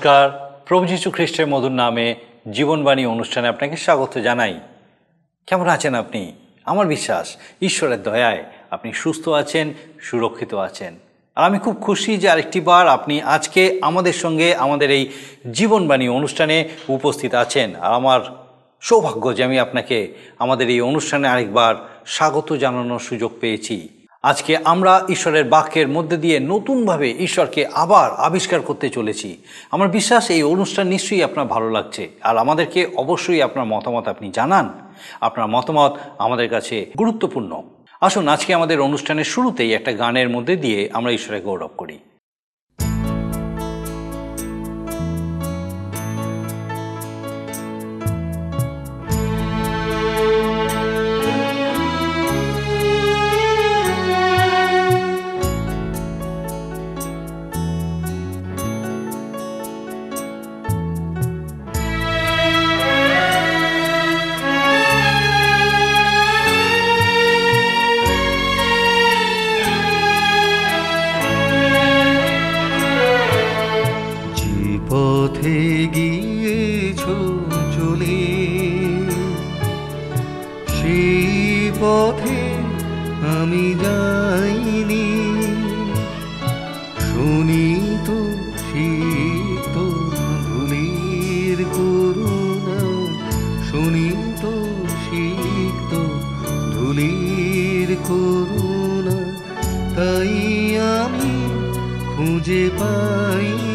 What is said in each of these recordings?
নমস্কার। প্রভু যীশু খ্রিস্টের মধুর নামে জীবনবাণী অনুষ্ঠানে আপনাকে স্বাগত জানাই। কেমন আছেন আপনি? আমার বিশ্বাস, ঈশ্বরের দয়ায় আপনি সুস্থ আছেন, সুরক্ষিত আছেন। আর আমি খুব খুশি যে আরেকটি বার আপনি আজকে আমাদের সঙ্গে আমাদের এই জীবনবাণী অনুষ্ঠানে উপস্থিত আছেন। আর আমার সৌভাগ্য যে আমি আপনাকে আমাদের এই অনুষ্ঠানে আরেকবার স্বাগত জানানোর সুযোগ পেয়েছি। আজকে আমরা ঈশ্বরের বাক্যের মধ্যে দিয়ে নতুনভাবে ঈশ্বরকে আবার আবিষ্কার করতে চলেছি। আমার বিশ্বাস, এই অনুষ্ঠান নিশ্চয়ই আপনার ভালো লাগছে। আর আমাদেরকে অবশ্যই আপনার মতামত আপনি জানান। আপনার মতামত আমাদের কাছে গুরুত্বপূর্ণ। আসুন, আজকে আমাদের অনুষ্ঠানের শুরুতেই একটা গানের মধ্যে দিয়ে আমরা ঈশ্বরের গৌরব করি। খুঁজে পাইনি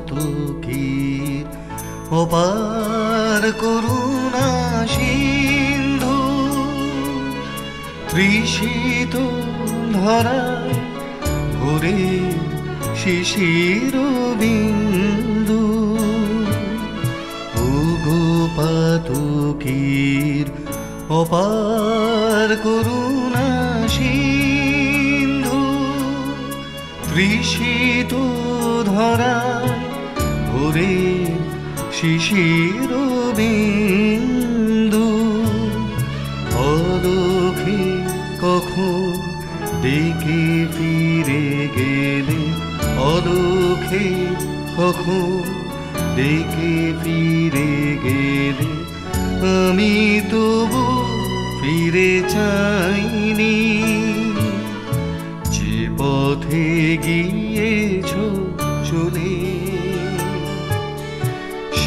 পাতকীর অপার করুণা সিন্ধু, তৃষিত ধরায় ভোরে শিশির বিন্দু। পাতকীর অপার করুণা সিন্ধু, তৃষিত ধরায় ভোরে শিশির বিন্দু। অলখে কখন ফিরে গেলে? অলখে কখন ডেকে ফিরে গেলে? আমি তবু ফিরে চাইনি। যে পথে গিয়েছ চলে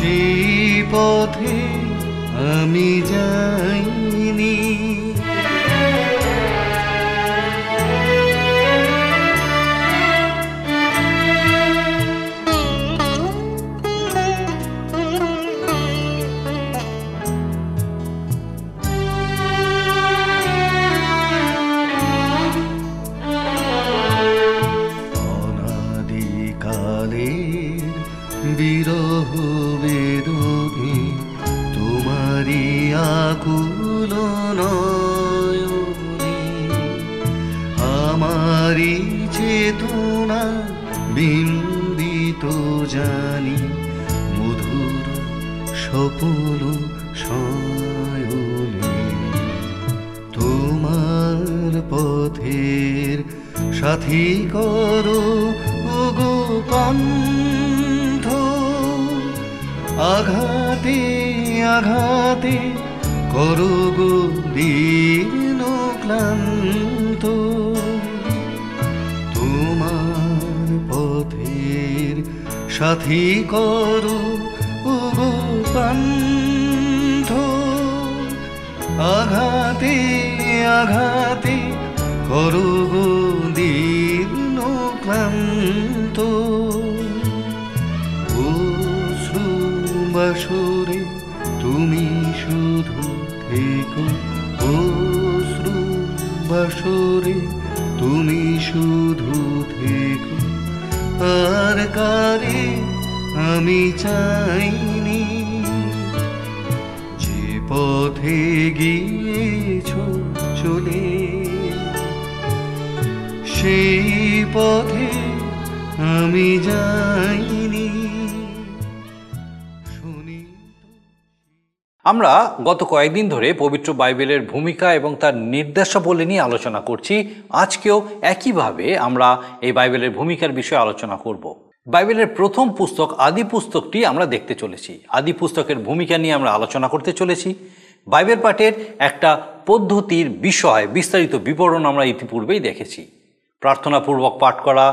সেই পথে আমি যাইনি সাথী করো, ওগো কণ্ঠ। আঘাতে আঘাতে করো গো দীন ক্লান্ত। তোমার পথের সাথী করো, ওগো পান্থ আঘাতে আঘাতে করো গো আসরে তুমি শুধু থেকো। অশ্রু বাসরে তুমি শুধু থেকো। আর কারে আমি চাইনি? যে পথে গিয়েছো চলে। সেই পথে আমি যাইনি। আমরা গত কয়েকদিন ধরে পবিত্র বাইবেলের ভূমিকা এবং তার নির্দেশাবলী নিয়ে আলোচনা করছি। আজকেও একইভাবে আমরা এই বাইবেলের ভূমিকার বিষয়ে আলোচনা করব। বাইবেলের প্রথম পুস্তক, আদি পুস্তকটি আমরা দেখতে চলেছি। আদি পুস্তকের ভূমিকা নিয়ে আমরা আলোচনা করতে চলেছি। বাইবেল পাঠের একটা পদ্ধতির বিষয়, বিস্তারিত বিবরণ আমরা ইতিপূর্বেই দেখেছি। প্রার্থনাপূর্বক পাঠ করা,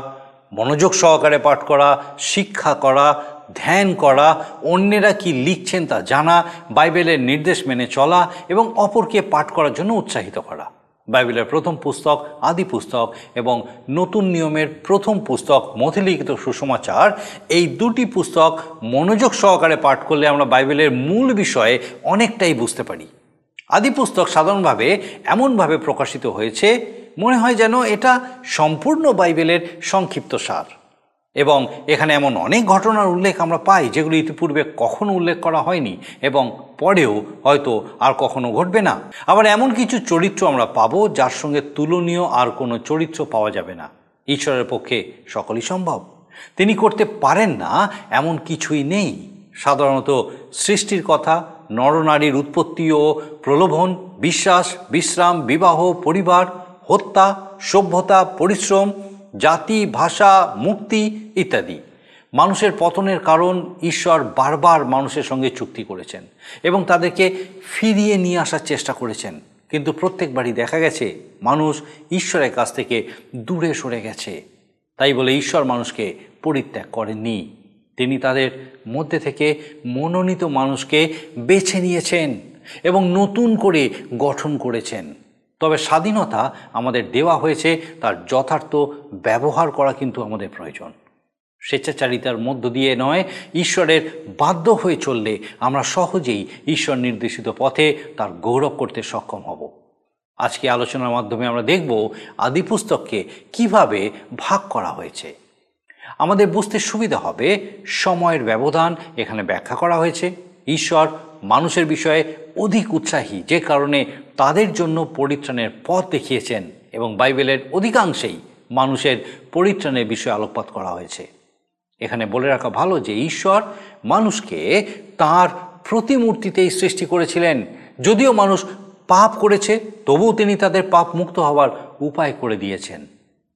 মনোযোগ সহকারে পাঠ করা, শিক্ষা করা ধ্যান করা, অন্যেরা কি লিখছেন তা জানা, বাইবেলের নির্দেশ মেনে চলা এবং অপরকে পাঠ করার জন্য উৎসাহিত করা। বাইবেলের প্রথম পুস্তক, আদি পুস্তক এবং নতুন নিয়মের প্রথম পুস্তক মথিলিখিত সুসমাচার, এই দুটি পুস্তক মনোযোগ সহকারে পাঠ করলে আমরা বাইবেলের মূল বিষয়ে অনেকটাই বুঝতে পারি। আদি পুস্তক সাধারণভাবে এমনভাবে প্রকাশিত হয়েছে, মনে হয় যেন এটা সম্পূর্ণ বাইবেলের সংক্ষিপ্ত সার। এবং এখানে এমন অনেক ঘটনার উল্লেখ আমরা পাই যেগুলো ইতিপূর্বে কখনো উল্লেখ করা হয়নি এবং পরেও হয়তো আর কখনো ঘটবে না। আবার এমন কিছু চরিত্র আমরা পাবো যার সঙ্গে তুলনীয় আর কোনো চরিত্র পাওয়া যাবে না। ঈশ্বরের পক্ষে সকলই সম্ভব। তিনি করতে পারেন না, এমন কিছুই নেই। সাধারণত সৃষ্টির কথা, নরনারীর উৎপত্তি ও প্রলোভন, বিশ্বাস, বিশ্রাম, বিবাহ, পরিবার, হত্যা, সভ্যতা, পরিশ্রম জাতি, ভাষা, মুক্তি ইত্যাদি। মানুষের পতনের কারণ ঈশ্বর বারবার মানুষের সঙ্গে চুক্তি করেছেন এবং তাদেরকে ফিরিয়ে নিয়ে আসার চেষ্টা করেছেন। কিন্তু প্রত্যেকবারই দেখা গেছে, মানুষ ঈশ্বরের কাছ থেকে দূরে সরে গেছে। তাই বলে ঈশ্বর মানুষকে পরিত্যাগ করেননি। তিনি তাদের মধ্যে থেকে মনোনীত মানুষকে বেছে নিয়েছেন এবং নতুন করে গঠন করেছেন। তবে স্বাধীনতা আমাদের দেওয়া হয়েছে, তার যথার্থ ব্যবহার করা কিন্তু আমাদের প্রয়োজন। স্বেচ্ছাচারিতার মধ্য দিয়ে নয়, ঈশ্বরের বাধ্য হয়ে চললে আমরা সহজেই ঈশ্বর নির্দেশিত পথে তার গৌরব করতে সক্ষম হব। আজকে আলোচনার মাধ্যমে আমরা দেখব আদিপুস্তককে কীভাবে ভাগ করা হয়েছে। আমাদের বুঝতে সুবিধা হবে, সময়ের ব্যবধান এখানে ব্যাখ্যা করা হয়েছে। ঈশ্বর মানুষের বিষয়ে অধিক উৎসাহী, যে কারণে তাদের জন্য পরিত্রাণের পথ দেখিয়েছেন এবং বাইবেলের অধিকাংশেই মানুষের পরিত্রাণের বিষয়ে আলোকপাত করা হয়েছে। এখানে বলে রাখা ভালো যে ঈশ্বর মানুষকে তার প্রতিমূর্তিতেই সৃষ্টি করেছিলেন। যদিও মানুষ পাপ করেছে, তবুও তিনি তাদের পাপ মুক্ত হওয়ার উপায় করে দিয়েছেন।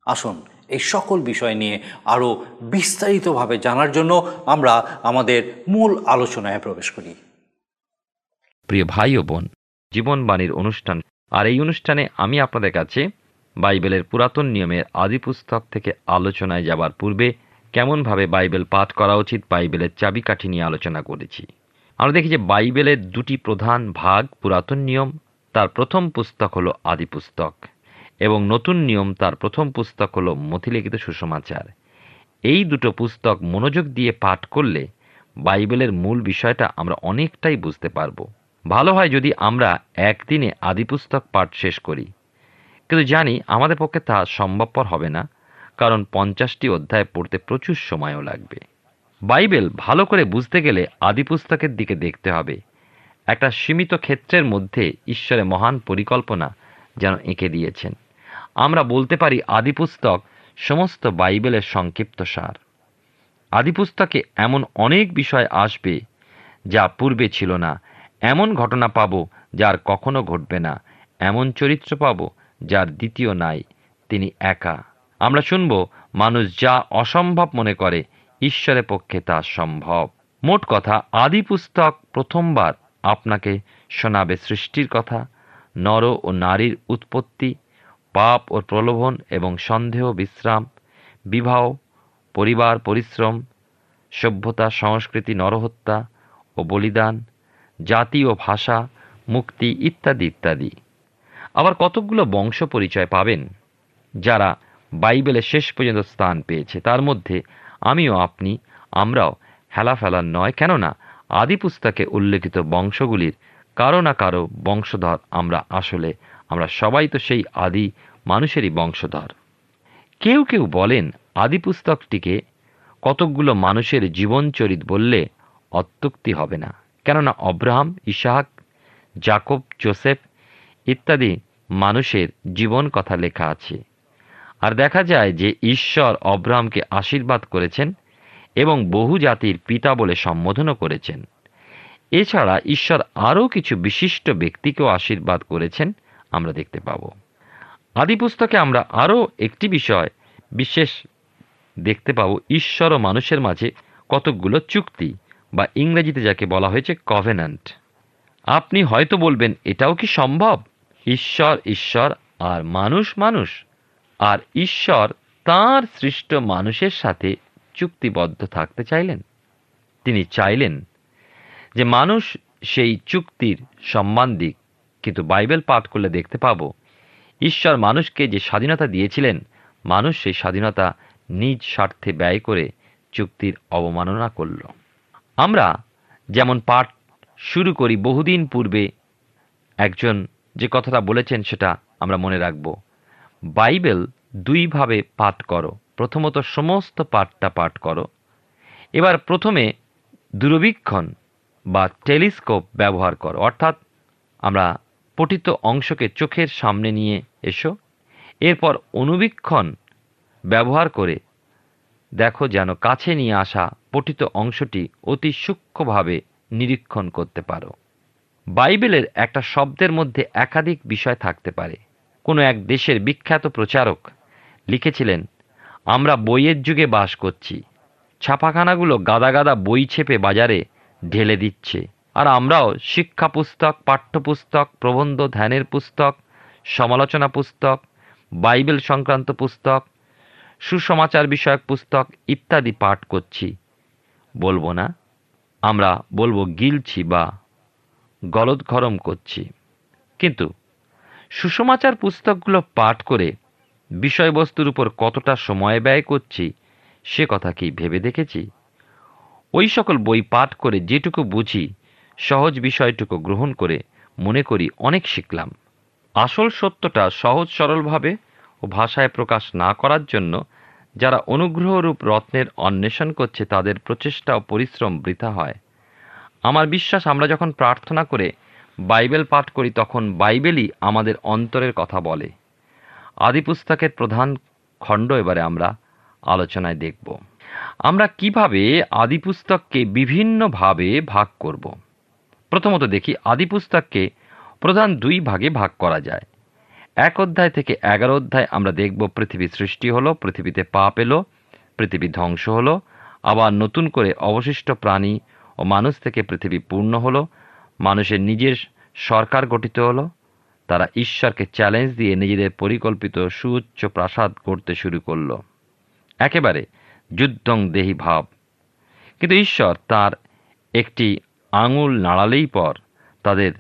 আসুন, এই সকল বিষয় নিয়ে আরও বিস্তারিতভাবে জানার জন্য আমরা আমাদের মূল আলোচনায় প্রবেশ করি। প্রিয় ভাই ও বোন, জীবনবাণীর অনুষ্ঠান। আর এই অনুষ্ঠানে আমি আপনাদের কাছে বাইবেলের পুরাতন নিয়মের আদি পুস্তক থেকে আলোচনায় যাবার পূর্বে কেমনভাবে বাইবেল পাঠ করা উচিত, বাইবেলের চাবিকাঠি নিয়ে আলোচনা করেছি। আমরা দেখি যে বাইবেলের দুটি প্রধান ভাগ পুরাতন নিয়ম, তার প্রথম পুস্তক হলো আদি পুস্তক, এবং নতুন নিয়ম, তার প্রথম পুস্তক হলো মথিলিখিত সুসমাচার। এই দুটো পুস্তক মনোযোগ দিয়ে পাঠ করলে বাইবেলের মূল বিষয়টা আমরা অনেকটাই বুঝতে পারব। ভালো হয় যদি আমরা একদিনে আদিপুস্তক পাঠ শেষ করি। কিন্তু জানি আমাদের পক্ষে তা সম্ভবপর হবে না, কারণ পঞ্চাশটি অধ্যায় পড়তে প্রচুর সময়ও লাগবে। বাইবেল ভালো করে বুঝতে গেলে আদিপুস্তকের দিকে দেখতে হবে। একটা সীমিত ক্ষেত্রের মধ্যে ঈশ্বরের মহান পরিকল্পনা যেন এঁকে দিয়েছেন। আমরা বলতে পারি আদিপুস্তক সমস্ত বাইবেলের সংক্ষিপ্ত সার। আদিপুস্তকে এমন অনেক বিষয় আসবে যা পূর্বে ছিল না এমন ঘটনা পাব যার কখনো ঘটবে না। এমন চরিত্র পাব যার দ্বিতীয় নাই। তিনি একা। আমরা শুনব, মানুষ যা অসম্ভব মনে করে, ঈশ্বরের পক্ষে তা সম্ভব। মোট কথা, আদি পুস্তক প্রথমবার আপনাকে শোনাবে সৃষ্টির কথা, নর ও নারীর উৎপত্তি, পাপ ও প্রলোভন এবং সন্দেহ, বিশ্রাম, বিবাহ, পরিবার, পরিশ্রম, সভ্যতা, সংস্কৃতি, নরহত্যা ও বলিদান জাতি ও ভাষা, মুক্তি ইত্যাদি ইত্যাদি। আবার কতকগুলো বংশ পরিচয় পাবেন, যারা বাইবেলে শেষ পর্যন্ত স্থান পেয়েছে। তার মধ্যে আমিও আপনি, আমরাও হেলা ফেলার নয়, কেননা আদি পুস্তকে উল্লেখিত বংশগুলির কারও না কারও বংশধর আমরা আসলে, আমরা সবাই তো সেই আদি মানুষেরই বংশধর। কেউ কেউ বলেন আদি পুস্তকটিকে কতকগুলো মানুষের জীবনচরিত বললে অত্যুক্তি হবে না। কেননা অব্রাহাম ইসাহাক জাকব জোসেফ ইত্যাদি মানুষের জীবন কথা লেখা আছে। আর দেখা যায় যে ঈশ্বর অব্রাহামকে আশীর্বাদ করেছেন এবং বহু জাতির পিতা বলে সম্বোধনও করেছেন। এছাড়া ঈশ্বর আরও কিছু বিশিষ্ট ব্যক্তিকেও আশীর্বাদ করেছেন আমরা দেখতে পাব। আদি পুস্তকে আমরা আরও একটি বিষয় বিশেষ দেখতে পাব, ঈশ্বর ও মানুষের মাঝে কতকগুলো চুক্তি। বা ইংরেজিতে যাকে বলা হয়েছে কভেন্যান্ট আপনি হয়তো বলবেন, এটাও কি সম্ভব? ঈশ্বর ঈশ্বর, আর মানুষ মানুষ। আর ঈশ্বর তার সৃষ্ট মানুষের সাথে চুক্তিবদ্ধ থাকতে চাইলেন। তিনি চাইলেন যে মানুষ সেই চুক্তির সম্মান দিক। কিন্তু বাইবেল পাঠ করলে দেখতে পাব, ঈশ্বর মানুষকে যে স্বাধীনতা দিয়েছিলেন, মানুষ সেই স্বাধীনতা নিজ স্বার্থে ব্যয় করে চুক্তির অবমাননা করল। আমরা যেমন পাঠ শুরু করি বহুদিন পূর্বে, একজন যে কথাটা বলেছেন সেটা আমরা মনে রাখব। বাইবেল দুইভাবে পাঠ করো। প্রথমত সমস্ত পাঠটা পাঠ করো। এবার প্রথমে দূরবীক্ষণ বা টেলিস্কোপ ব্যবহার করো। অর্থাৎ আমরা পঠিত অংশকে চোখের সামনে নিয়ে এসো। এরপর অনুবীক্ষণ ব্যবহার করে দেখো যেন কাছে নিয়ে আসা পঠিত অংশটি অতি সূক্ষ্মভাবে নিরীক্ষণ করতে পারো। বাইবেলের একটা শব্দের মধ্যে একাধিক বিষয় থাকতে পারে। কোনো এক দেশের বিখ্যাত প্রচারক লিখেছিলেন, আমরা বইয়ের যুগে বাস করছি। ছাপাখানাগুলো গাদা গাদা বই ছেপে বাজারে ঢেলে দিচ্ছে। আর আমরাও শিক্ষা পুস্তক পাঠ্যপুস্তক প্রবন্ধ, ধ্যানের পুস্তক, সমালোচনা পুস্তক, বাইবেল সংক্রান্ত পুস্তক সুসমাচার বিষয়ক পুস্তক ইত্যাদি পাঠ করছি। বলব না, আমরা বলব গিলছি বা গলদঘরম করছি। কিন্তু সুসমাচার পুস্তকগুলো পাঠ করে বিষয়বস্তুর উপর কতটা সময় ব্যয় করছি, সে কথা কি ভেবে দেখেছি? ওই সকল বই পাঠ করে যেটুকু বুঝি, সহজ বিষয়টুকু গ্রহণ করে মনে করি অনেক শিখলাম। আসল সত্যটা সহজ সরলভাবে ও ভাষায় প্রকাশ না করার জন্য যারা অনুগ্রহরূপ রত্নের অন্বেষণ করছে তাদের প্রচেষ্টা ও পরিশ্রম বৃথা হয়। আমার বিশ্বাস, আমরা যখন প্রার্থনা করে বাইবেল পাঠ করি, তখন বাইবেলই আমাদের অন্তরের কথা বলে। আদিপুস্তকের প্রধান খণ্ড এবারে আমরা আলোচনায় দেখব। আমরা কীভাবে আদিপুস্তককে বিভিন্নভাবে ভাগ করব? প্রথমত দেখি আদিপুস্তককে প্রধান দুই ভাগে ভাগ করা যায়। এক অধ্যায় থেকে এগারো অধ্যায় আমরা দেখব, পৃথিবী সৃষ্টি হলো, পৃথিবীতে পা এলো, পৃথিবী ধ্বংস হলো, আবার নতুন করে অবশিষ্ট প্রাণী ও মানুষ থেকে পৃথিবী পূর্ণ হলো, মানুষের নিজের সরকার গঠিত হলো, তারা ঈশ্বরকে চ্যালেঞ্জ দিয়ে নিজেদের পরিকল্পিত সুউচ্চ প্রাসাদ করতে শুরু করল। একেবারে যুদ্ধং দেহি ভাব। কিন্তু ঈশ্বর তার একটি আঙুল নাড়ালেই পর তাদের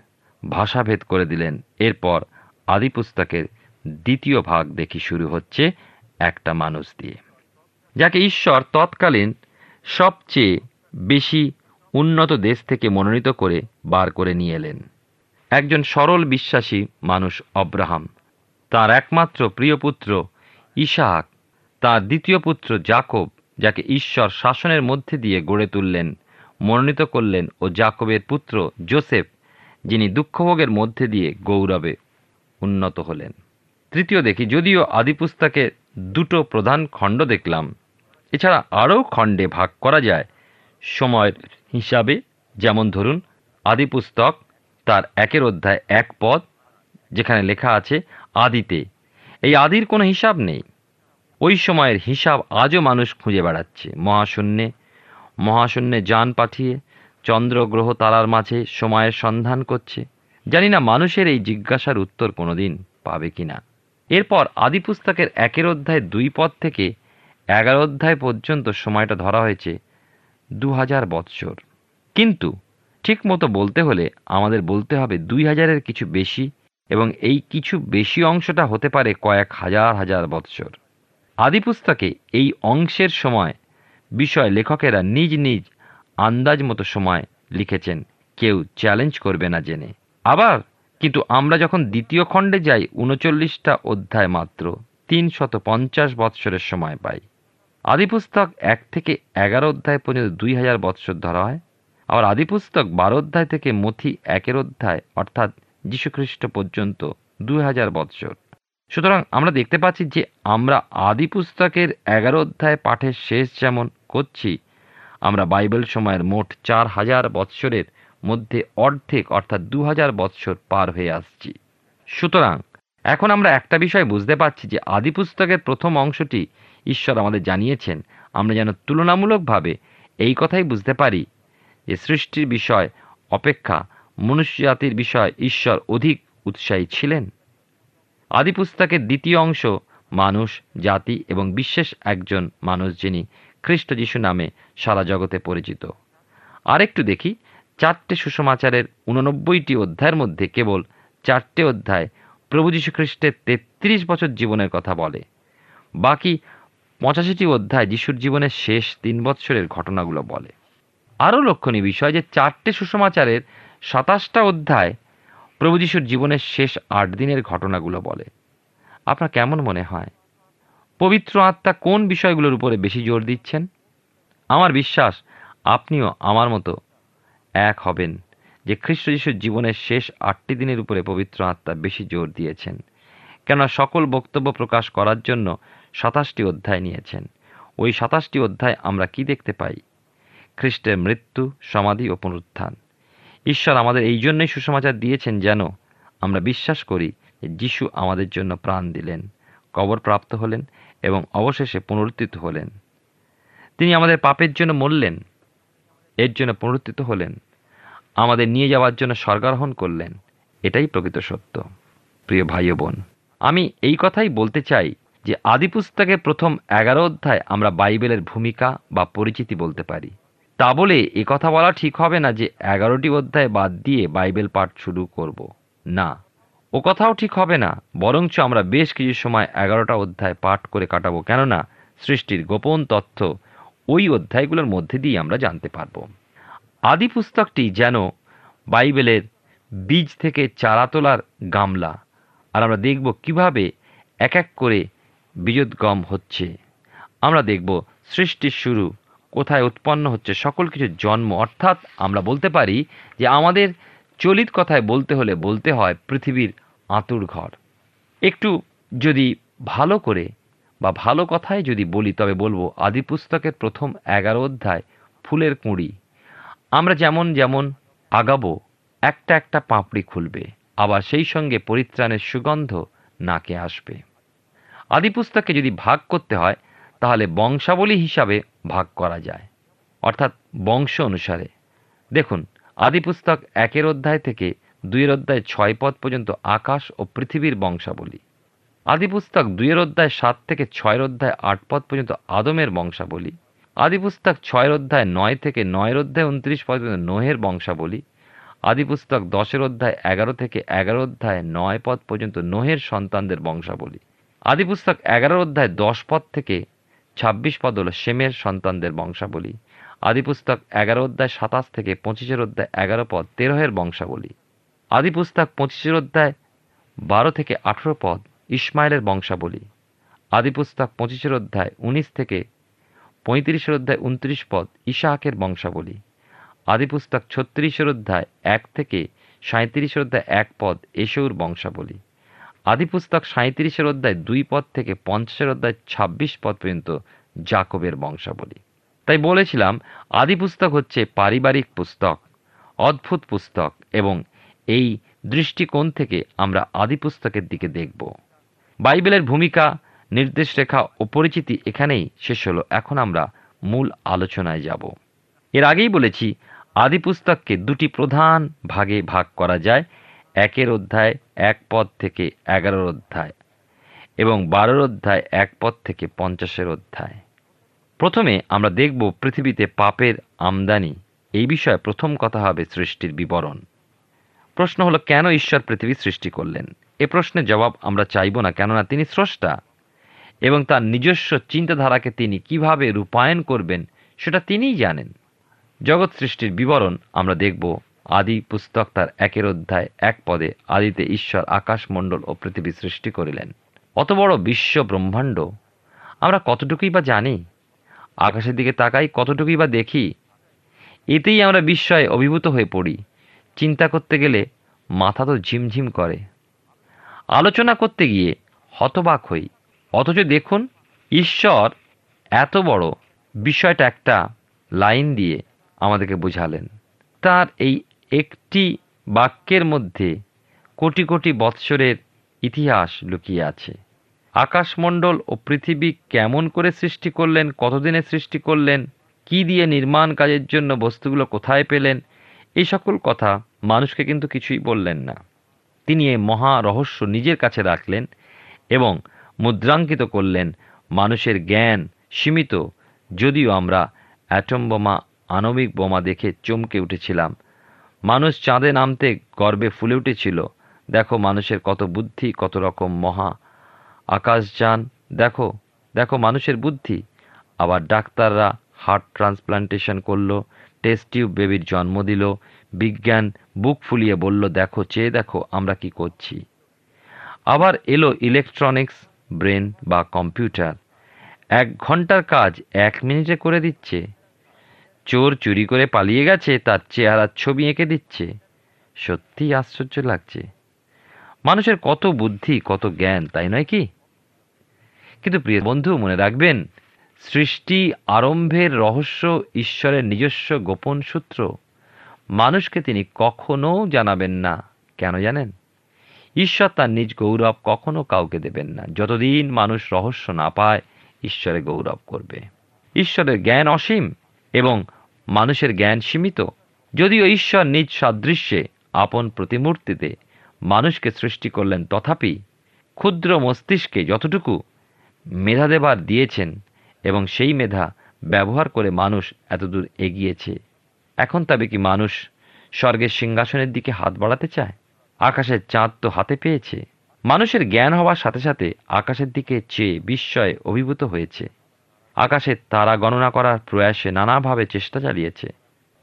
ভাষাভেদ করে দিলেন। এরপর আদি পুস্তকের দ্বিতীয় ভাগ দেখি শুরু হচ্ছে একটা মানুষ দিয়ে। যাকে ঈশ্বর তৎকালীন সবচেয়ে বেশি উন্নত দেশ থেকে মনোনীত করে বার করে নিয়ে এলেন। একজন সরল বিশ্বাসী মানুষ অব্রাহাম। তার একমাত্র প্রিয় পুত্র ইসাহাক। তার দ্বিতীয় পুত্র জাকব, যাকে ঈশ্বর শাসনের মধ্যে দিয়ে গড়ে তুললেন, মনোনীত করলেন ও জাকবের পুত্র জোসেফ, যিনি দুঃখভোগের মধ্যে দিয়ে গৌরবে উন্নত হলেন। তৃতীয় দেখি, যদিও আদিপুস্তকে দুটো প্রধান খণ্ড দেখলাম, এছাড়া আরও খণ্ডে ভাগ করা যায়। সময়ের হিসাবে, যেমন ধরুন, আদিপুস্তক তার একের অধ্যায় এক পদ, যেখানে লেখা আছে আদিতে। এই আদির কোনো হিসাব নেই। ওই সময়ের হিসাব আজও মানুষ খুঁজে বেড়াচ্ছে। মহাশূন্যে মহাশূন্যে যান পাঠিয়ে চন্দ্রগ্রহ তারার মাঝে সময়ের সন্ধান করছে। জানি না মানুষের এই জিজ্ঞাসার উত্তর কোনোদিন পাবে কিনা এরপর আদি পুস্তকের একের অধ্যায় দুই পদ থেকে এগারো অধ্যায় পর্যন্ত সময়টা ধরা হয়েছে দু হাজার বৎসর। কিন্তু ঠিক মতো বলতে হলে আমাদের বলতে হবে দুই হাজারের কিছু বেশি এবং এই কিছু বেশি অংশটা হতে পারে কয়েক হাজার হাজার বৎসর। আদি পুস্তকে এই অংশের সময় বিষয় লেখকেরা নিজ নিজ আন্দাজ মতো সময় লিখেছেন। কেউ চ্যালেঞ্জ করবে না জেনে। আবার, কিন্তু আমরা যখন দ্বিতীয় খণ্ডে যাই, উনচল্লিশটা অধ্যায় মাত্র তিনশত পঞ্চাশ বৎসরের সময় পাই। আদিপুস্তক এক থেকে এগারো অধ্যায় পর্যন্ত দুই হাজার বৎসর ধরা হয়। আবার আদিপুস্তক বারো অধ্যায় থেকে মথি একের অধ্যায়, অর্থাৎ যীশুখ্রিস্ট পর্যন্ত দুই হাজার বৎসর। সুতরাং আমরা দেখতে পাচ্ছি যে আমরা আদি পুস্তকের এগারো অধ্যায় পাঠের শেষ যেমন করছি, আমরা বাইবেল সময়ের মোট চার হাজার বৎসরের মধ্যে অর্ধেক, অর্থাৎ দু হাজার বৎসর পার হয়ে আসছি। সুতরাং, এখন আমরা একটা বিষয় বুঝতে পারছি যে আদি পুস্তকের প্রথম অংশটি ঈশ্বর আমাদের জানিয়েছেন। আমরা যেন তুলনামূলকভাবে এই কথাই বুঝতে পারি যে সৃষ্টির বিষয় অপেক্ষা মনুষ্য জাতির বিষয় ঈশ্বর অধিক উৎসাহী ছিলেন। আদি পুস্তকের দ্বিতীয় অংশ মানুষ, জাতি এবং বিশেষ একজন মানুষ যিনি খ্রিস্ট যিশু নামে সারা জগতে পরিচিত। আরেকটু দেখি চারটে সুসমাচারের উননব্বইটি অধ্যায়ের মধ্যে কেবল চারটে অধ্যায় প্রভু খ্রিস্টের তেত্রিশ বছর জীবনের কথা বলে। বাকি পঁচাশিটি অধ্যায় যিশুর জীবনের শেষ তিন বৎসরের ঘটনাগুলো বলে। আরও লক্ষণীয় বিষয় যে চারটে সুসমাচারের সাতাশটা অধ্যায় প্রভু যিশুর জীবনের শেষ আট দিনের ঘটনাগুলো বলে। আপনার কেমন মনে হয়? পবিত্র আত্মা কোন বিষয়গুলোর উপরে বেশি জোর দিচ্ছেন? আমার বিশ্বাস আপনিও আমার মতো এক হবেন যে খ্রিস্ট যিশুর জীবনের শেষ আটটি দিনের উপরে পবিত্র আত্মা বেশি জোর দিয়েছেন, কেননা সকল বক্তব্য প্রকাশ করার জন্য সাতাশটি অধ্যায় নিয়েছেন। ওই সাতাশটি অধ্যায় আমরা কি দেখতে পাই? খ্রিস্টের মৃত্যু, সমাধি ও পুনরুত্থান। ঈশ্বর আমাদের এই জন্যই সুসমাচার দিয়েছেন যেন আমরা বিশ্বাস করি যে যিশু আমাদের জন্য প্রাণ দিলেন, কবর প্রাপ্ত হলেন এবং অবশেষে পুনরুত্থিত হলেন। তিনি আমাদের পাপের জন্য মরলেন, এর জন্য পুনরুত্থিত হলেন। আমাদের নিয়ে যাওয়ার জন্য স্বর্গারোহণ করলেন। এটাই প্রকৃত সত্য। প্রিয় ভাই বোন, আমি এই কথাই বলতে চাই যে আদি পুস্তকের প্রথম এগারো অধ্যায় আমরা বাইবেলের ভূমিকা বা পরিচিতি বলতে পারি। তা বলে এ কথা বলা ঠিক হবে না যে এগারোটি অধ্যায় বাদ দিয়ে বাইবেল পাঠ শুরু করব। না, ও কথাও ঠিক হবে না, বরঞ্চ আমরা বেশ কিছু সময় এগারোটা অধ্যায় পাঠ করে কাটাবো। কেননা সৃষ্টির গোপন তথ্য ওই অধ্যায়গুলোর মধ্যে দিয়ে আমরা জানতে পারব। আদি পুস্তকটি যেন বাইবেলের বীজ থেকে চারা তোলার গামলা। আর আমরা দেখব কীভাবে এক এক করে বীজোদ্গম হচ্ছে। আমরা দেখব সৃষ্টির শুরু, কোথায় উৎপন্ন হচ্ছে সকল কিছুর জন্ম। অর্থাৎ আমরা বলতে পারি যে আমাদের চলিত কথায় বলতে হলে বলতে হয় পৃথিবীর আঁতুর ঘর। একটু যদি ভালো করে বা ভালো কথায় যদি বলি, তবে বলব আদি পুস্তকের প্রথম এগারো অধ্যায় ফুলের কুঁড়ি। আমরা যেমন যেমন আগাবো, একটা একটা পাপড়ি খুলবে, আবার সেই সঙ্গে পরিত্রাণের সুগন্ধ নাকে আসবে। আদিপুস্তকে যদি ভাগ করতে হয়, তাহলে বংশাবলী হিসাবে ভাগ করা যায়। অর্থাৎ বংশ অনুসারে। দেখুন, আদিপুস্তক একের অধ্যায় থেকে দুইয়ের অধ্যায় ছয় পদ পর্যন্ত আকাশ ও পৃথিবীর বংশাবলী। আদিপুস্তক দুইয়ের অধ্যায় সাত থেকে ছয়ের অধ্যায় আট পদ পর্যন্ত আদমের বংশাবলী। আদি পুস্তক ছয়ের অধ্যায় নয় থেকে নয়ের অধ্যায় উনত্রিশ পর্যন্ত নোহের বংশাবলী। আদিপুস্তক দশের অধ্যায় এগারো থেকে এগারো অধ্যায় নয় পদ পর্যন্ত নোহের সন্তানদের বংশাবলী। আদিপুস্তক এগারো অধ্যায় দশ পদ থেকে ছাব্বিশ পদ হল সেমের সন্তানদের বংশাবলী। আদিপুস্তক এগারো অধ্যায় সাতাশ থেকে পঁচিশের অধ্যায় এগারো পদ তেরোহের বংশাবলী। আদিপুস্তক পঁচিশের অধ্যায় বারো থেকে আঠেরো পদ ইসমাইলের বংশাবলী। আদিপুস্তক পঁচিশের অধ্যায় উনিশ থেকে পঁয়ত্রিশের অধ্যায় উনত্রিশ পদ ইশাহাকের বংশাবলী। আদিপুস্তক ছত্রিশের অধ্যায় এক থেকে সাঁত্রিশের অধ্যায় এক পদ এসৌর বংশাবলী। আদিপুস্তক সাঁত্রিশের অধ্যায় দুই পদ থেকে পঞ্চাশের অধ্যায় ছাব্বিশ পদ পর্যন্ত জাকবের বংশাবলী। তাই বলেছিলাম, আদিপুস্তক হচ্ছে পারিবারিক পুস্তক, অদ্ভুত পুস্তক এবং এই দৃষ্টিকোণ থেকে আমরা আদিপুস্তকের দিকে দেখব। বাইবেলের ভূমিকা নির্দেশ রেখা ও পরিচিতি এখানেই শেষ হলো। এখন আমরা মূল আলোচনায় যাব। এর আগেই বলেছি, আদি পুস্তককে দুটি প্রধান ভাগে ভাগ করা যায়। একের অধ্যায় এক পদ থেকে এগারোর অধ্যায় এবং বারোর অধ্যায় এক পদ থেকে পঞ্চাশের অধ্যায়। প্রথমে আমরা দেখব পৃথিবীতে পাপের আমদানি। এই বিষয়ে প্রথম কথা হবে সৃষ্টির বিবরণ। প্রশ্ন হলো, কেন ঈশ্বর পৃথিবী সৃষ্টি করলেন? এ প্রশ্নের জবাব আমরা চাইব না, কেননা তিনি স্রষ্টা। এবং তার নিজস্ব চিন্তাধারাকে তিনি কীভাবে রূপায়ণ করবেন, সেটা তিনিই জানেন। জগৎ সৃষ্টির বিবরণ আমরা দেখব আদি পুস্তক তার একের অধ্যায় এক পদে আদিতে ঈশ্বর আকাশমণ্ডল ও পৃথিবী সৃষ্টি করিলেন। অত বড় বিশ্ব ব্রহ্মাণ্ড আমরা কতটুকুই বা জানি? আকাশের দিকে তাকাই কতটুকুই বা দেখি? এতেই আমরা বিস্ময়ে অভিভূত হয়ে পড়ি। চিন্তা করতে গেলে মাথা তো ঝিমঝিম করে। আলোচনা করতে গিয়ে হতবাক হই। অথচ দেখুন, ঈশ্বর এত বড় বিষয়টা একটা লাইন দিয়ে আমাদেরকে বোঝালেন। তার এই একটি বাক্যের মধ্যে কোটি কোটি বৎসরের ইতিহাস লুকিয়ে আছে। আকাশমণ্ডল ও পৃথিবী কেমন করে সৃষ্টি করলেন, কতদিনে সৃষ্টি করলেন, কি দিয়ে নির্মাণ কাজের জন্য বস্তুগুলো কোথায় পেলেন, এই সকল কথা মানুষকে কিন্তু কিছুই বললেন না। তিনি এই মহা রহস্য নিজের কাছে রাখলেন এবং মুদ্রাঙ্কিত করলেন। মানুষের জ্ঞান সীমিত। যদিও আমরা অ্যাটম বোমা, আণবিক বোমা দেখে চমকে উঠেছিলাম। মানুষ চাঁদে নামতে গর্বে ফুলে উঠেছিল। দেখো মানুষের কত বুদ্ধি, কত রকম মহা আকাশযান। দেখো দেখো মানুষের বুদ্ধি। আবার ডাক্তাররা হার্ট ট্রান্সপ্লান্টেশন করল, টেস্ট টিউব বেবির জন্ম দিল, বিজ্ঞান বুক ফুলিয়ে বলল, দেখো, চেয়ে দেখো আমরা কি করছি। আবার এলো ইলেকট্রনিক্স ব্রেন বা কম্পিউটার। এক ঘণ্টার কাজ এক মিনিটে করে দিচ্ছে। চোর চুরি করে পালিয়ে গেছে, তার চেহারার ছবি এঁকে দিচ্ছে। সত্যিই আশ্চর্য লাগছে। মানুষের কত বুদ্ধি, কত জ্ঞান, তাই নয় কি? কিন্তু প্রিয় বন্ধু, মনে রাখবেন, সৃষ্টি আরম্ভের রহস্য ঈশ্বরের নিজস্ব গোপন সূত্র। মানুষকে তিনি কখনো জানাবেন না। কেন জানেন? ঈশ্বর তার নিজ গৌরব কখনো কাউকে দেবেন না। যতদিন মানুষ রহস্য না পায়, ঈশ্বরে গৌরব করবে। ঈশ্বরের জ্ঞান অসীম এবং মানুষের জ্ঞান সীমিত। যদিও ঈশ্বর নিজ সাদৃশ্যে আপন প্রতিমূর্তিতে মানুষকে সৃষ্টি করলেন, তথাপি ক্ষুদ্র মস্তিষ্কে যতটুকু মেধা দেবার দিয়েছেন এবং সেই মেধা ব্যবহার করে মানুষ এতদূর এগিয়েছে, এখন তবে কি মানুষ স্বর্গের সিংহাসনের দিকে হাত বাড়াতে চায়? আকাশের চাঁদ তো হাতে পেয়েছে। মানুষের জ্ঞান হওয়ার সাথে সাথে আকাশের দিকে চেয়ে বিস্ময়ে অভিভূত হয়েছে। আকাশের তারা গণনা করার প্রয়াসে নানাভাবে চেষ্টা চালিয়েছে।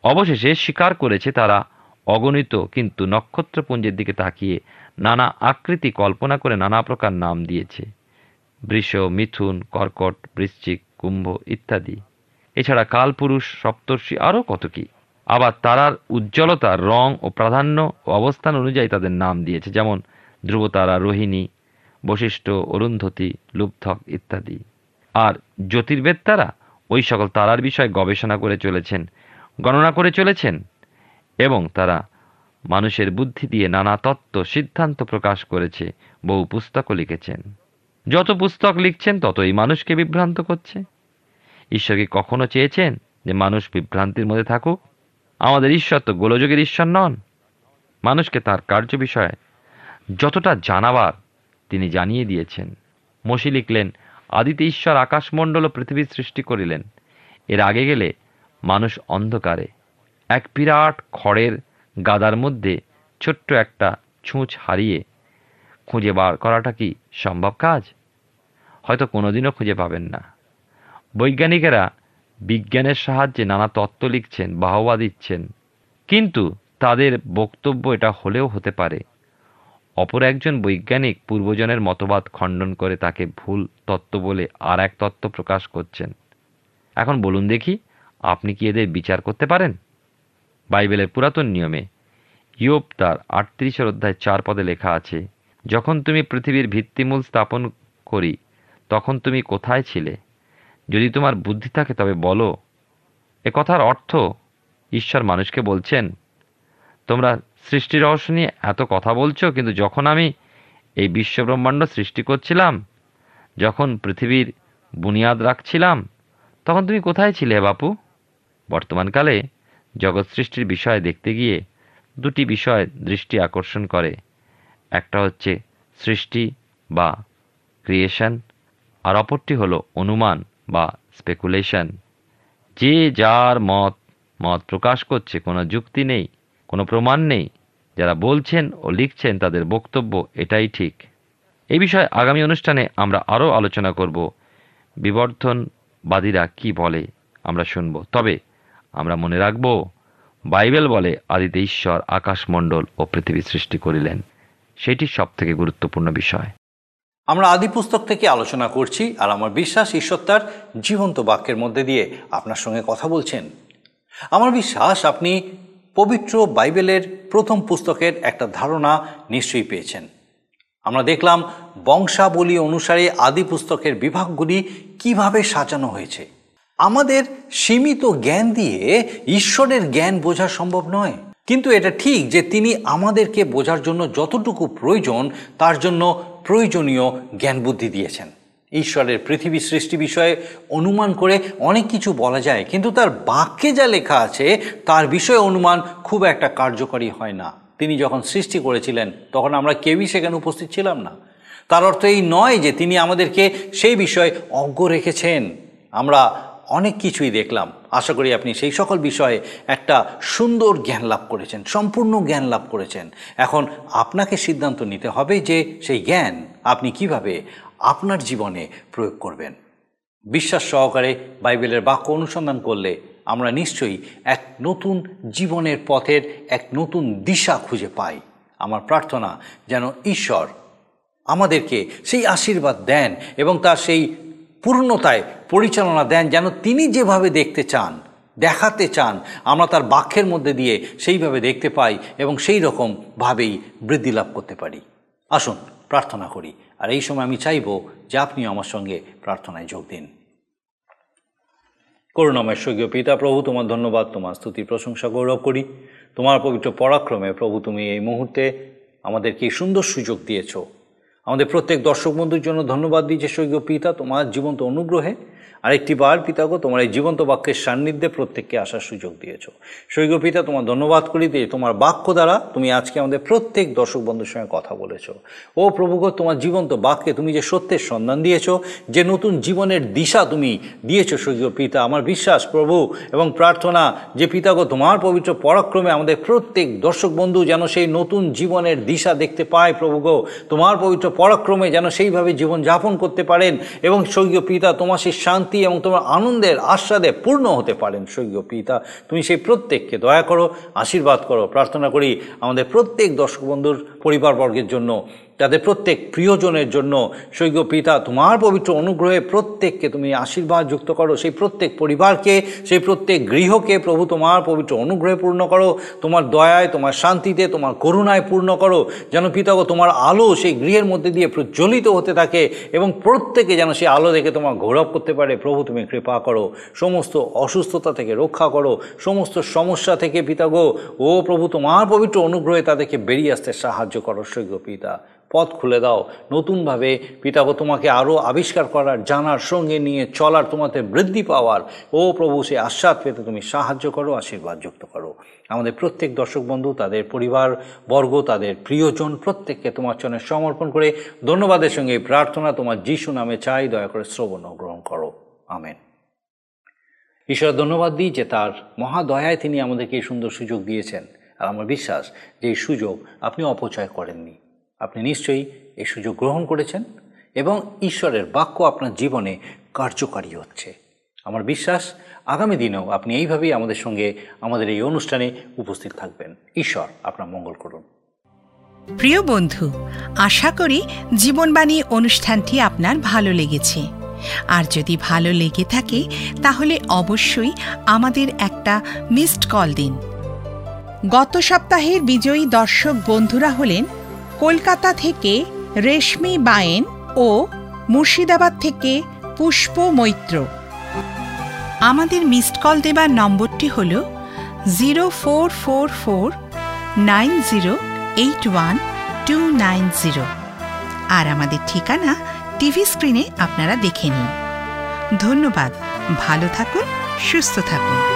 অবশেষে স্বীকার করেছে তারা, অগণিত কিন্তু নক্ষত্রপুঞ্জের দিকে তাকিয়ে নানা আকৃতি কল্পনা করে নানা প্রকার নাম দিয়েছে। বৃষ, মিথুন, কর্কট, বৃশ্চিক, কুম্ভ ইত্যাদি। এছাড়া কালপুরুষ, সপ্তর্ষি আরও কত কি? আবার তারার উজ্জ্বলতা, রং ও প্রাধান্য ও অবস্থান অনুযায়ী তাদের নাম দিয়েছে, যেমন ধ্রুবতারা, রোহিণী, বশিষ্ঠ, অরুন্ধতী, লুব্ধক ইত্যাদি। আর জ্যোতির্বেত্তারা ওই সকল তারার বিষয়ে গবেষণা করে চলেছেন, গণনা করে চলেছেন এবং তারা মানুষের বুদ্ধি দিয়ে নানা তত্ত্ব সিদ্ধান্ত প্রকাশ করেছে, বহু পুস্তকও লিখেছেন। যত পুস্তক লিখছেন, ততই মানুষকে বিভ্রান্ত করছে। ঈশ্বর কি কখনো চেয়েছেন যে মানুষ বিভ্রান্তির মধ্যে থাকুক? আমাদের ঈশ্বর তো গোলযোগের ঈশ্বর নন। মানুষকে তার কার্য বিষয়ে যতটা জানাবার তিনি জানিয়ে দিয়েছেন। মসি লিখলেন, আদিতে ঈশ্বর আকাশমণ্ডল ও পৃথিবীর সৃষ্টি করিলেন। এর আগে গেলে মানুষ অন্ধকারে, এক বিরাট খড়ের গাদার মধ্যে ছোট্ট একটা ছুঁচ হারিয়ে খুঁজে বার করাটা কি সম্ভব কাজ? হয়তো কোনোদিনও খুঁজে পাবেন না। বৈজ্ঞানিকেরা বিজ্ঞানের সাহায্যে নানা তত্ত্ব লিখছেন, বাহবা দিচ্ছেন। কিন্তু তাদের বক্তব্য এটা হলেও হতে পারে। অপর একজন বৈজ্ঞানিক পূর্বজনের মতবাদ খণ্ডন করে তাকে ভুল তত্ত্ব বলে আর এক তত্ত্ব প্রকাশ করছেন। এখন বলুন দেখি, আপনি কি এদের বিচার করতে পারেন? বাইবেলের পুরাতন নিয়মে ইয়োব তার আটত্রিশের অধ্যায় চার পদে লেখা আছে, যখন তুমি পৃথিবীর ভিত্তিমূল স্থাপন করি, তখন তুমি কোথায় ছিলে? যদি তোমার বুদ্ধি থাকে তবে বলো। এ কথার অর্থ ঈশ্বর মানুষকে বলছেন, তোমরা সৃষ্টি রহস্য নিয়ে এত কথা বলছো, কিন্তু যখন আমি এই বিশ্বব্রহ্মাণ্ড সৃষ্টি করছিলাম, যখন পৃথিবীর বুনিয়াদ রাখছিলাম, তখন তুমি কোথায় ছিলে বাপু? বর্তমানকালে জগৎ সৃষ্টির বিষয় দেখতে গিয়ে দুটি বিষয় দৃষ্টি আকর্ষণ করে। একটা হচ্ছে সৃষ্টি বা ক্রিয়েশন, আর অপরটি হলো অনুমান। বা স্পেকুলেশন যে যার মত মত প্রকাশ করছে, কোনো যুক্তি নেই, কোনো প্রমাণ নেই, যারা বলছেন ও লিখছেন তাদের বক্তব্য এটাই ঠিক। এই বিষয়ে আগামী অনুষ্ঠানে আমরা আরও আলোচনা করব। বিবর্ধনবাদীরা কি বলে, আমরা শুনব। তবে আমরা মনে রাখব, বাইবেল বলে আদিতে ঈশ্বর আকাশমণ্ডল ও পৃথিবী সৃষ্টি করিলেন। সেটি সবথেকে গুরুত্বপূর্ণ বিষয়। আমরা আদি পুস্তক থেকে আলোচনা করছি আর আমার বিশ্বাস ঈশ্বর তার জীবন্ত বাক্যের মধ্যে দিয়ে আপনার সঙ্গে কথা বলছেন। আমার বিশ্বাস আপনি পবিত্র বাইবেলের প্রথম পুস্তকের একটা ধারণা নিশ্চয়ই পেয়েছেন। আমরা দেখলাম বংশাবলী অনুসারে আদি পুস্তকের বিভাগগুলি কীভাবে সাজানো হয়েছে। আমাদের সীমিত জ্ঞান দিয়ে ঈশ্বরের জ্ঞান বোঝা সম্ভব নয়। কিন্তু এটা ঠিক যে তিনি আমাদেরকে বোঝার জন্য যতটুকু প্রয়োজন, তার জন্য প্রয়োজনীয় জ্ঞান বুদ্ধি দিয়েছেন। ঈশ্বরের পৃথিবী সৃষ্টি বিষয়ে অনুমান করে অনেক কিছু বলা যায়, কিন্তু তার বাক্যে যা লেখা আছে, তার বিষয়ে অনুমান খুব একটা কার্যকরী হয় না। তিনি যখন সৃষ্টি করেছিলেন, তখন আমরা কেউই সেখানে উপস্থিত ছিলাম না। তার অর্থ এই নয় যে তিনি আমাদেরকে সেই বিষয়ে অজ্ঞ রেখেছেন। আমরা অনেক কিছুই দেখলাম। আশা করি আপনি সেই সকল বিষয়ে একটা সুন্দর জ্ঞান লাভ করেছেন, সম্পূর্ণ জ্ঞান লাভ করেছেন। এখন আপনাকে সিদ্ধান্ত নিতে হবে যে সেই জ্ঞান আপনি কীভাবে আপনার জীবনে প্রয়োগ করবেন। বিশ্বাস সহকারে বাইবেলের বাক্য অনুসন্ধান করলে আমরা নিশ্চয়ই এক নতুন জীবনের পথের এক নতুন দিশা খুঁজে পাই। আমার প্রার্থনা যেন ঈশ্বর আমাদেরকে সেই আশীর্বাদ দেন এবং তার সেই পূর্ণতায় পরিচালনা দেন, যেন তিনি যেভাবে দেখতে চান, দেখাতে চান, আমরা তার বাক্যের মধ্যে দিয়ে সেইভাবে দেখতে পাই এবং সেই রকমভাবেই বৃদ্ধি লাভ করতে পারি। আসুন, প্রার্থনা করি। আর এই সময় আমি চাইব যে আপনিও আমার সঙ্গে প্রার্থনায় যোগ দিন। করুণাময় স্বর্গীয় পিতা প্রভু, তোমার ধন্যবাদ, তোমার স্তুতি, প্রশংসা, গৌরব করি। তোমার পবিত্র পরাক্রমে প্রভু, তুমি এই মুহূর্তে আমাদেরকে সুন্দর সুযোগ দিয়েছ। আমাদের প্রত্যেক দর্শক বন্ধুর জন্য ধন্যবাদ দিই দিয়েছে স্বর্গীয় পিতা তোমার জীবন্ত অনুগ্রহে। আরেকটি বার পিতাগো তোমার এই জীবন্ত বাক্যের সান্নিধ্যে প্রত্যেককে আসার সুযোগ দিয়েছ। স্বর্গীয় পিতা, তোমার ধন্যবাদ করি যে তোমার বাক্য দ্বারা তুমি আজকে আমাদের প্রত্যেক দর্শক বন্ধুর সঙ্গে কথা বলেছ। ও প্রভুগ তোমার জীবন্ত বাক্যে তুমি যে সত্যের সন্ধান দিয়েছ, যে নতুন জীবনের দিশা তুমি দিয়েছ স্বর্গীয় পিতা, আমার বিশ্বাস প্রভু এবং প্রার্থনা যে পিতাগো তোমার পবিত্র পরাক্রমে আমাদের প্রত্যেক দর্শক বন্ধু যেন সেই নতুন জীবনের দিশা দেখতে পায় প্রভুগ তোমার পবিত্র পরাক্রমে যেন সেইভাবে জীবন যাপন করতে পারেন এবং স্বর্গীয় পিতা তোমার সেই শান্তি এবং তোমার আনন্দের আস্বাদে পূর্ণ হতে পারেন, স্বর্গীয় পিতা। তুমি সেই প্রত্যেককে দয়া করো, আশীর্বাদ করো। প্রার্থনা করি আমাদের প্রত্যেক দর্শক বন্ধুর পরিবারবর্গের জন্য। তাদের প্রত্যেক প্রিয়জনের জন্য স্বর্গীয় পিতা তোমার পবিত্র অনুগ্রহে প্রত্যেককে তুমি আশীর্বাদ যুক্ত করো। সেই প্রত্যেক পরিবারকে, সেই প্রত্যেক গৃহকে প্রভু তোমার পবিত্র অনুগ্রহে পূর্ণ করো। তোমার দয়ায়, তোমার শান্তিতে, তোমার করুণায় পূর্ণ করো। যেন পিতাগ তোমার আলো সেই গৃহের মধ্যে দিয়ে প্রজ্বলিত হতে থাকে এবং প্রত্যেকে যেন সেই আলো দেখে তোমার গৌরব করতে পারে। প্রভু, তুমি কৃপা করো। সমস্ত অসুস্থতা থেকে রক্ষা করো। সমস্ত সমস্যা থেকে পিতাগো ও প্রভু তোমার পবিত্র অনুগ্রহে তাদেরকে বেরিয়ে আসতে সাহায্য করো স্বর্গীয় পিতা। পথ খুলে দাও। নতুনভাবে পিতাগো তোমাকে আরও আবিষ্কার করার, জানার, সঙ্গে নিয়ে চলার তোমাদের বৃদ্ধি পাওয়ার। ও প্রভু, সে আস্বাদ পেতে তুমি সাহায্য করো, আশীর্বাদ যুক্ত করো। আমাদের প্রত্যেক দর্শক বন্ধু, তাদের পরিবার, বর্গ, তাদের প্রিয়জন, প্রত্যেককে তোমার চরণে সমর্পণ করে ধন্যবাদের সঙ্গে এই প্রার্থনা তোমার যিশু নামে চাই। দয়া করে শ্রবণ গ্রহণ করো। আমেন। ঈশ্বর ধন্যবাদ দিই যে তার মহাদয়ায় তিনি আমাদেরকে এই সুন্দর সুযোগ দিয়েছেন। আর আমার বিশ্বাস যে এই সুযোগ আপনি অপচয় করেননি। আপনি নিশ্চয়ই এই সুযোগ গ্রহণ করেছেন এবং ঈশ্বরের বাক্য আপনার জীবনে কার্যকারী হচ্ছে। আমার বিশ্বাস, আগামী দিনেও আপনি এইভাবেই আমাদের সঙ্গে আমাদের এই অনুষ্ঠানে উপস্থিত থাকবেন। ঈশ্বর আপনার মঙ্গল করুন। প্রিয় বন্ধু, আশা করি জীবনবাণী অনুষ্ঠানটি আপনার ভালো লেগেছে। আর যদি ভালো লেগে থাকে, তাহলে অবশ্যই আমাদের একটা মিসড কল দিন। গত সপ্তাহের বিজয়ী দর্শক বন্ধুরা হলেন কলকাতা থেকে রেশমি বায়েন ও মুর্শিদাবাদ থেকে পুষ্প মৈত্র। আমাদের মিসড কল দেবার নম্বরটি হল zero four four four nine zero eight one two nine zero. আর আমাদের ঠিকানা টিভি স্ক্রিনে আপনারা দেখে নিন। ধন্যবাদ, ভালো থাকুন, সুস্থ থাকুন।